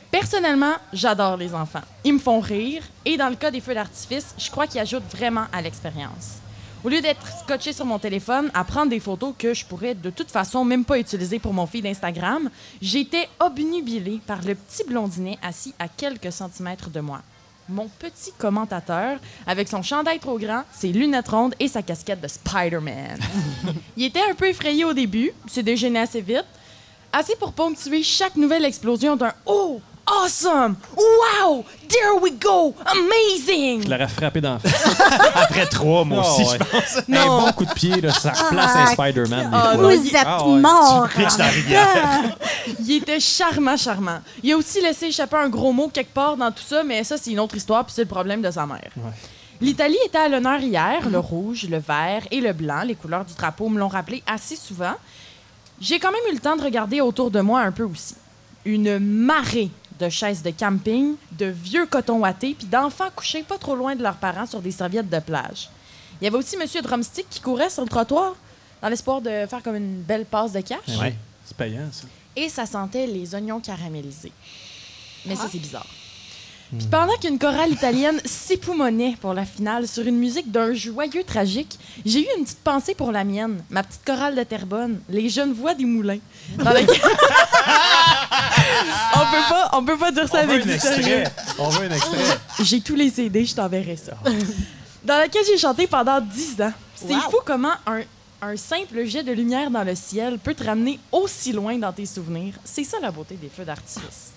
Personnellement, j'adore les enfants. Ils me font rire et dans le cas des feux d'artifice, je crois qu'ils ajoutent vraiment à l'expérience. Au lieu d'être scotché sur mon téléphone à prendre des photos que je pourrais de toute façon même pas utiliser pour mon feed d'Instagram, j'étais obnubilée par le petit blondinet assis à quelques centimètres de moi. Mon petit commentateur, avec son chandail trop grand, ses lunettes rondes et sa casquette de Spider-Man. Il était un peu effrayé au début, s'est dégêné assez vite, assez pour ponctuer chaque nouvelle explosion d'un Oh, awesome! Wow! There we go! Amazing! Je l'aurais frappé dans la face. Après trois, moi Oh, aussi, ouais. je pense. Un bon coup de pied, là, ça replace un Ah, Spider-Man. des ah, fois. Vous il- êtes Ah ouais. mort. Pitch dans la rivière. Il était charmant, charmant. Il a aussi laissé échapper un gros mot quelque part dans tout ça, mais ça, c'est une autre histoire, puis c'est le problème de sa mère. Ouais. L'Italie était à l'honneur hier. Le rouge, le vert et le blanc, les couleurs du drapeau, me l'ont rappelé assez souvent. J'ai quand même eu le temps de regarder autour de moi un peu aussi. Une marée de chaises de camping, de vieux coton wattés, puis d'enfants couchés pas trop loin de leurs parents sur des serviettes de plage. Il y avait aussi Monsieur Drumstick qui courait sur le trottoir dans l'espoir de faire comme une belle passe de cash. Ouais. C'est payant, ça. Et ça sentait les oignons caramélisés. Mais ça, c'est bizarre. Puis pendant qu'une chorale italienne s'époumonnait pour la finale sur une musique d'un joyeux tragique, j'ai eu une petite pensée pour la mienne, ma petite chorale de Terrebonne, les jeunes voix des moulins. Dans laquelle- on peut pas, on peut pas dire ça On veut avec un du sérieux. extrait. On veut un extrait. J'ai tous les CD, je t'enverrai ça. dans laquelle j'ai chanté pendant 10 ans. C'est Wow. fou comment un, un simple jet de lumière dans le ciel peut te ramener aussi loin dans tes souvenirs. C'est ça la beauté des feux d'artifice.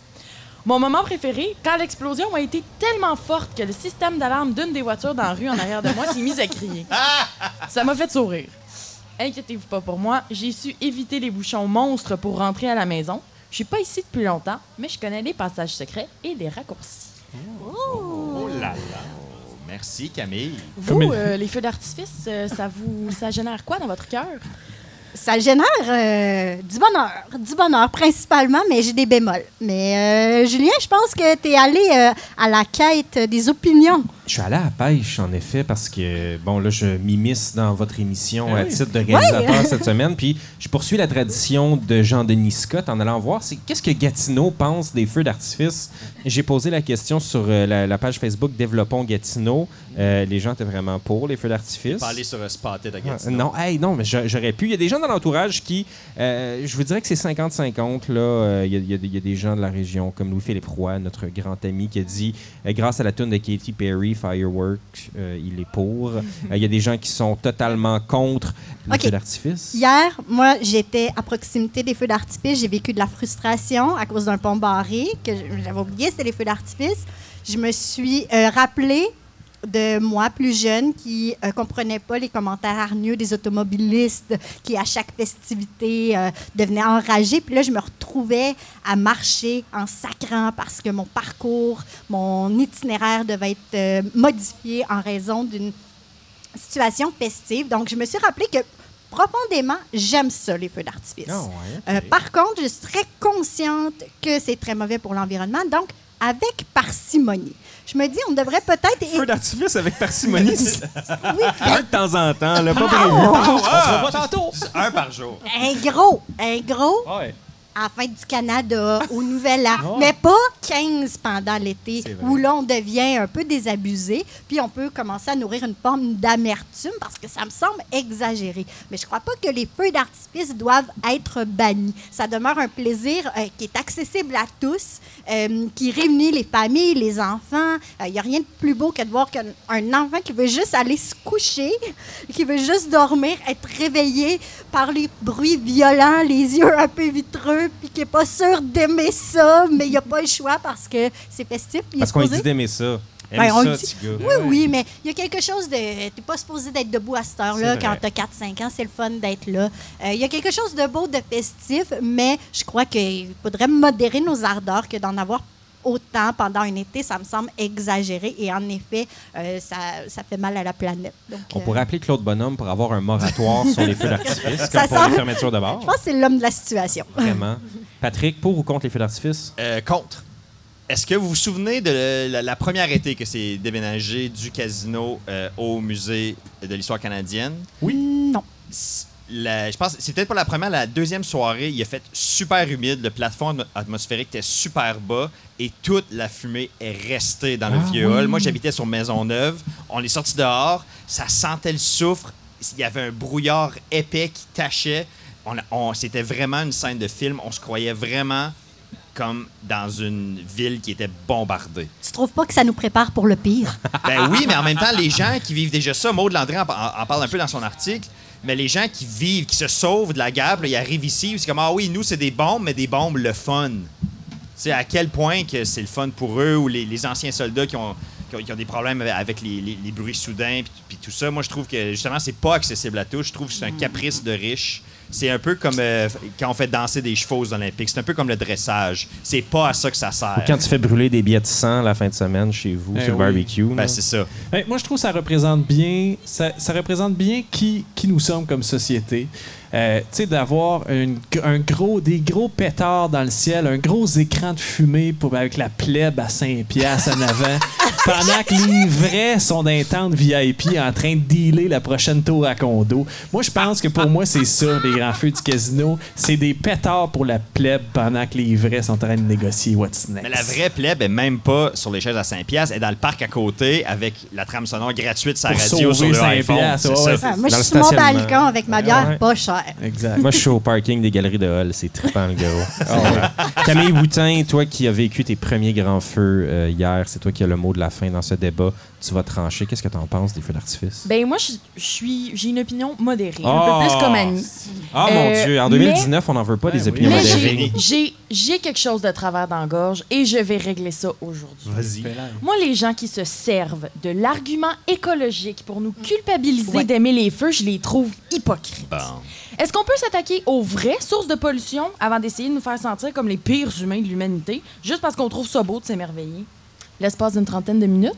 Mon moment préféré, quand l'explosion a été tellement forte que le système d'alarme d'une des voitures dans la rue en arrière de moi s'est mis à crier. Ça m'a fait sourire. Inquiétez-vous pas pour moi, j'ai su éviter les bouchons monstres pour rentrer à la maison. Je suis pas ici depuis longtemps, mais je connais les passages secrets et les raccourcis. Oh là là. Merci, Camille. Vous, euh, les feux d'artifice, euh, ça vous ça génère quoi dans votre cœur? Ça génère euh, du bonheur, du bonheur principalement, mais j'ai des bémols. Mais euh, Julien, je pense que tu es allé euh, à la quête des opinions. Je suis allé à la pêche, en effet, parce que, bon, là, je m'immisce dans votre émission Ah à titre de réalisateur cette semaine. Puis, je poursuis la tradition de Jean-Denis Scott en allant voir c'est qu'est-ce que Gatineau pense des feux d'artifice? J'ai posé la question sur euh, la, la page Facebook Développons Gatineau. Euh, les gens étaient vraiment pour les feux d'artifice. Parler sur un spotted à Ah, Gatineau. Non, hey, non, mais j'a- j'aurais pu. Il y a des gens dans l'entourage qui, euh, je vous dirais que c'est 50-50. là. Euh, Il y, a- il y a- il y a des gens de la région, comme Louis-Philippe Roy, notre grand ami, qui a dit, euh, grâce à la tune de Katy Perry, Euh, il est pour. Euh, Il y a des gens qui sont totalement contre les feux d'artifice. Hier, moi, j'étais à proximité des feux d'artifice. J'ai vécu de la frustration à cause d'un pont barré que j'avais oublié, c'était les feux d'artifice. Je me suis euh, rappelé de moi plus jeune qui ne comprenait pas les commentaires hargneux des automobilistes qui, à chaque festivité, euh, devenaient enragés. Puis là, je me retrouvais à marcher en sacrant parce que mon parcours, mon itinéraire devait être euh, modifié en raison d'une situation festive. Donc, je me suis rappelé que profondément, j'aime ça, les feux d'artifice. Ah Euh, par contre, je suis très consciente que c'est très mauvais pour l'environnement. Donc, avec parcimonie. Je me dis, on devrait peut-être... Feux d'artifice avec parcimonie. Oui, un de temps en temps, là, pas prévu. Ah, On se revoit tantôt. Un par jour. un gros, un gros Ouais. À la fête du Canada, au Nouvel An, Oh. mais pas 15 pendant l'été, où là, on devient un peu désabusé, puis on peut commencer à nourrir une forme d'amertume, parce que ça me semble exagéré. Mais je crois pas que les feux d'artifice doivent être bannis. Ça demeure un plaisir euh, qui est accessible à tous, euh, qui réunit les familles, les enfants. Il n'y a rien de plus beau que de voir qu'un un enfant qui veut juste aller se coucher, qui veut juste dormir, être réveillé par les bruits violents, les yeux un peu vitreux, puis qui n'est pas sûr d'aimer ça, mais il n'y a pas le choix parce que c'est festif. Parce qu'on dit d'aimer ça. Ben, on ça, le dit. petit gars. oui, oui, mais il y a quelque chose de. T'es pas supposé d'être debout à cette heure-là quand t'as 4-5 ans. C'est le fun d'être là. Euh, Il y a quelque chose de beau, de festif, mais je crois qu'il faudrait modérer nos ardeurs que d'en avoir autant pendant un été. Ça me semble exagéré. Et en effet, euh, ça, ça fait mal à la planète. Donc, On euh, pourrait appeler Claude Bonhomme pour avoir un moratoire sur les feux d'artifice, Ça comme pour semble- les fermetures de bar. Je pense que c'est l'homme de la situation. Vraiment. Patrick, pour ou contre les feux d'artifice? Euh, contre. Est-ce que vous vous souvenez de la, la première été que c'est déménagé du casino euh, au musée de l'histoire canadienne? Non. La- je pense c'est peut-être pas la première, la deuxième soirée, il a fait super humide, le plafond atmo- atmosphérique était super bas et toute la fumée est restée dans le Ah vieux oui. hall. Moi, j'habitais sur Maisonneuve, on est sorti dehors, ça sentait le soufre, il y avait un brouillard épais qui tachait. On, c'était vraiment une scène de film, on se croyait vraiment comme dans une ville qui était bombardée. Tu trouves pas que ça nous prépare pour le pire? Ben oui, mais en même temps, les gens qui vivent déjà ça, Maud Landry en, en- en parle un peu dans son article, mais les gens qui vivent, qui se sauvent de la guerre, puis là, ils arrivent ici, c'est comme, ah oui, nous, c'est des bombes, mais des bombes le fun. C'est à quel point que c'est le fun pour eux ou les, les anciens soldats qui ont, qui ont, qui ont des problèmes avec- avec les, les- les bruits soudains puis, puis tout ça. Moi, je trouve que justement, c'est pas accessible à tous. Je trouve que c'est un caprice de riche. C'est un peu comme euh, quand on fait danser des chevaux aux Olympiques. C'est un peu comme le dressage. C'est pas à ça que ça sert. Ou quand tu fais brûler des billets de sang la fin de semaine chez vous, Eh sur le barbecue. Ben, c'est ça. Ben, moi, je trouve que ça représente bien, ça, ça représente bien qui, qui nous sommes comme société. euh, tu sais, d'avoir un gros, des gros pétards dans le ciel, un gros écran de fumée pour, avec la plèbe à 5 piastres en avant, pendant que les vrais sont dans les tentes VIP en train de dealer la prochaine tour à condo. Moi, je pense que pour moi, c'est ça, les grands feux du casino. C'est des pétards pour la plèbe pendant que les vrais sont en train de négocier what's next. Mais la vraie plèbe est même pas sur les chaises à 5 piastres, elle est dans le parc à côté avec la trame sonore gratuite sa radio sur le 5 iPhone. ouais. Ah, moi, je suis le sur mon balcon avec ma bière Ouais. pas chère. Exact. Moi, je suis au parking des Galeries de Hall. C'est trippant, le gros. Camille Boutin, toi qui as vécu tes premiers grands feux euh, hier, c'est toi qui as le mot de la fin dans ce débat. Tu vas trancher. Qu'est-ce que tu en penses des feux d'artifice? Ben moi, je suis, j'ai une opinion modérée, Oh! un peu plus comme Annie. Ah, Euh, mon Dieu. En mais- 2019, on n'en veut pas des opinions Mais modérées. j'ai, j'ai, j'ai quelque chose de travers dans la gorge et je vais régler ça aujourd'hui. Vas-y. Moi, les gens qui se servent de l'argument écologique pour nous culpabiliser Ouais. d'aimer les feux, je les trouve hypocrites. Bon. Est-ce qu'on peut s'attaquer aux vraies sources de pollution avant d'essayer de nous faire sentir comme les pires humains de l'humanité, juste parce qu'on trouve ça beau de s'émerveiller? L'espace d'une trentaine de minutes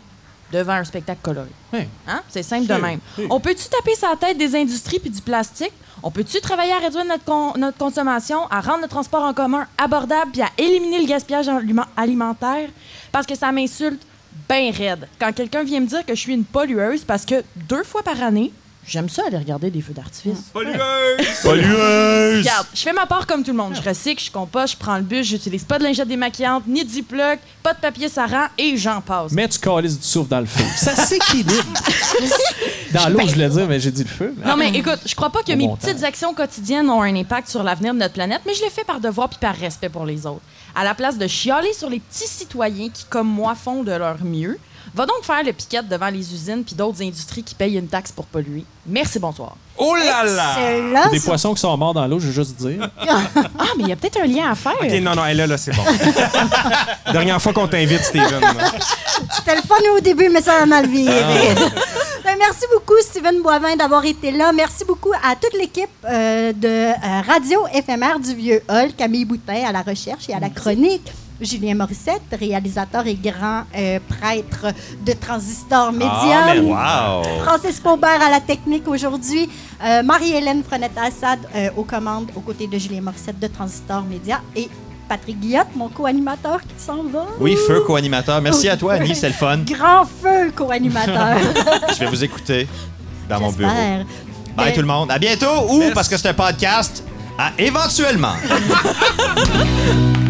devant un spectacle coloré. Hein? C'est simple de même. On peut-tu taper sa tête des industries puis du plastique? On peut-tu travailler à réduire notre, con- notre consommation, à rendre le transport en commun abordable puis à éliminer le gaspillage alimentaire? Parce que ça m'insulte bien raide. Quand quelqu'un vient me dire que je suis une pollueuse parce que deux fois par année, j'aime ça aller regarder des feux d'artifice. Pollueuse! Regarde, je fais ma part comme tout le monde. Je recycle, je composte, je prends le bus, j'utilise pas de lingette démaquillante, ni de Ziploc, pas de papier sarrant et j'en passe. Mais tu calisses du souffle dans le feu. Ça s'équilibre. dans l'eau, je voulais dire, mais j'ai dit le feu. Non, mais écoute, je crois pas que Au mes bon petites temps. actions quotidiennes ont un impact sur l'avenir de notre planète, mais je le fais par devoir puis par respect pour les autres. À la place de chialer sur les petits citoyens qui, comme moi, font de leur mieux, va donc faire le piquette devant les usines puis d'autres industries qui payent une taxe pour polluer. Merci, bonsoir. Oh là là! Excellent. Des poissons qui sont morts dans l'eau, je veux juste dire. Ah, mais il y a peut-être un lien à faire. Ok, non, non, elle là, là, c'est bon. Dernière fois qu'on t'invite, Steven. C'était le fun au début, mais ça a mal viré. Ben, merci beaucoup, Steven Boivin, d'avoir été là. Merci beaucoup à toute l'équipe euh, de euh, Radio éphémère du Vieux Hall, Camille Boutin à la recherche et à la chronique. Julien Morissette, réalisateur et grand euh, prêtre de Transistor Média. Ah, mais wow! Francis Faubert à la technique aujourd'hui. Euh, Marie-Hélène Frenette-Assad euh, aux commandes aux côtés de Julien Morissette de Transistor Média et Patrick Guillotte, mon co-animateur qui s'en va. Oui, feu co-animateur. Merci à toi, Annie, c'est le fun. Grand feu co-animateur. Je vais vous écouter dans mon bureau. Bye Ben, tout le monde. À bientôt ou parce que c'est un podcast, à éventuellement.